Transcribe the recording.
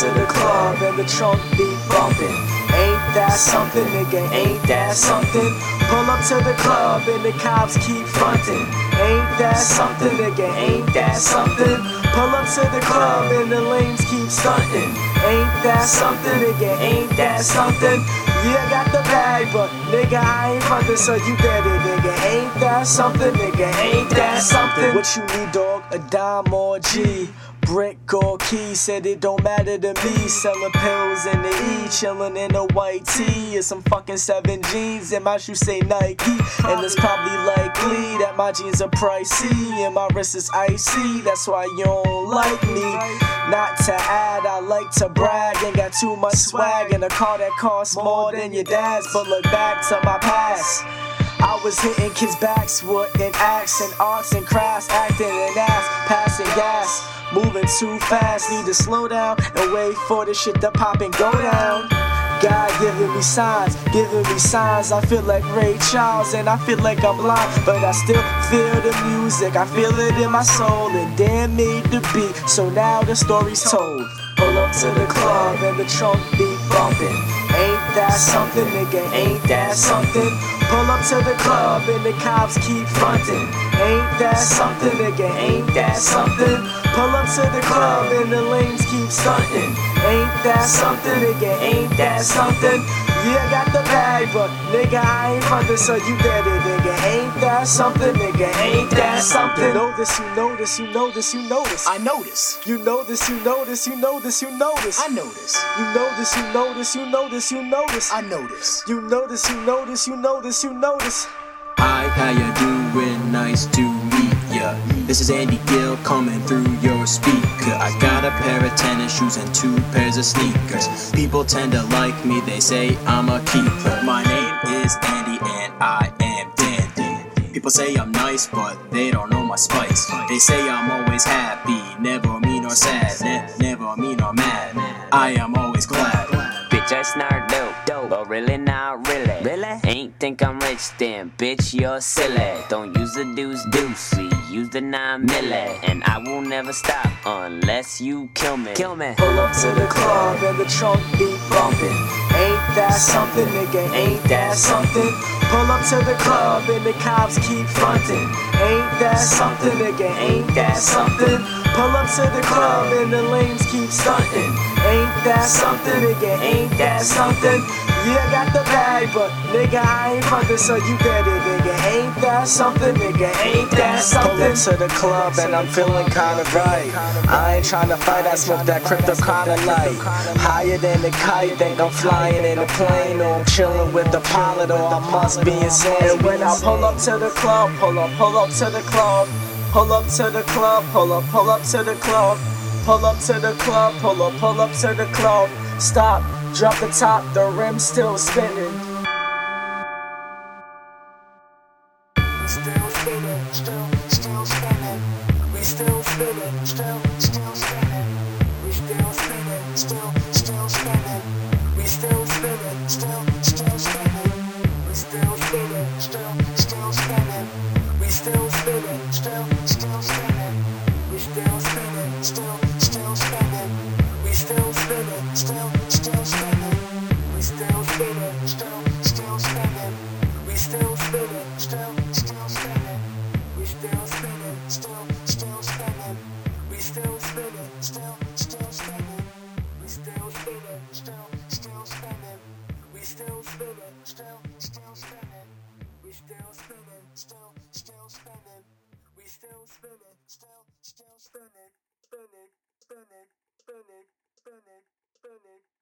to the club and the trunk be bumping. Ain't that something, nigga? Ain't that something? Pull up to the club and the cops keep fronting. Ain't that something, nigga? Ain't that something? Pull up to the club and the lanes keep stunting. Ain't that something, nigga? Ain't that something? Yeah, I got the bag, but nigga, I ain't frontin', so you better, nigga. Ain't that something, nigga? Ain't that something? What you need, dog? A dime or a G? Brick or key, said it don't matter to me. Selling pills in the E, chillin' in a white tee. And some fucking seven jeans, and my shoes say Nike. And it's probably likely that my jeans are pricey, and my wrist is icy. That's why you don't like me. Not to add, I like to brag. Ain't got too much swag in a car that costs more than your dad's. But look back to my past. I was hitting kids' backs with an axe and arts and crafts, acting an ass, passing gas, moving too fast. Need to slow down and wait for the shit to pop and go down. God giving me signs, giving me signs. I feel like Ray Charles and I feel like I'm blind, but I still feel the music. I feel it in my soul, and damn made the beat. So now the story's told. Pull up to the club and the trunk be bumping. Ain't that something, nigga? Ain't that something? Pull up to the club and the cops keep fronting. Ain't that something, nigga? Ain't that something? Pull up to the club and the lanes keep stunting. Ain't that something, nigga? Ain't that something? Yeah, I got the bag, but nigga, I ain't frontin', so you it, nigga. Ain't that something, nigga? Ain't that something? You know this, you know this, you know this, you know this. I notice. You know this, you know this, you know this, you know this. I notice. You know this, you know this, you know this, you notice. I notice. You know this, you know this, you notice, you notice. Hi, how ya doing? Nice to meet ya. This is Andy Gill coming through your speaker. I got a pair of tennis shoes and two pairs of sneakers. People tend to like me, they say I'm a keeper. My name is Andy and I am dandy. People say I'm nice, but they don't know my spice. They say I'm always happy, never mean or sad, ne- never mean or mad. I am always glad. Bitch, not dope, dope, but really not really. Really? Ain't think I'm rich then, bitch, you're silly. Don't use the deuce deuce, we use the nine milli. And I will never stop unless you kill me. Kill me. Pull up to the club and the trunk be bumping. Ain't that something, nigga? Ain't that something? Pull up to the club and the cops keep fronting. Ain't that something, nigga? Ain't that something? Pull up to the club and the lanes keep stunting. Ain't that something, nigga? Ain't that something? Yeah, I got the bag, but nigga, I ain't frontin', so you get it, nigga. Ain't that something, nigga? Ain't that something? Pull up to the club and I'm feeling kinda right. I ain't tryna fight, I smoke that crypto kinda light. Higher than the kite, think I'm flying in a plane, or I'm chilling with the pilot, or I must be insane. And when I pull up to the club, pull up, pull up to the club. Pull up to the club, pull up, pull up to the club. Pull up to the club, pull up, pull up to the club. Stop, drop the top, the rim still spinning. Still spinning, still, still spinning. We still spinning, still, still spinning. We still spinning, still, still spinning. We still spinning, still, still spinning. We still still spinning, still, still spinning. Spinning, spinning, spinning, spinning, spinning.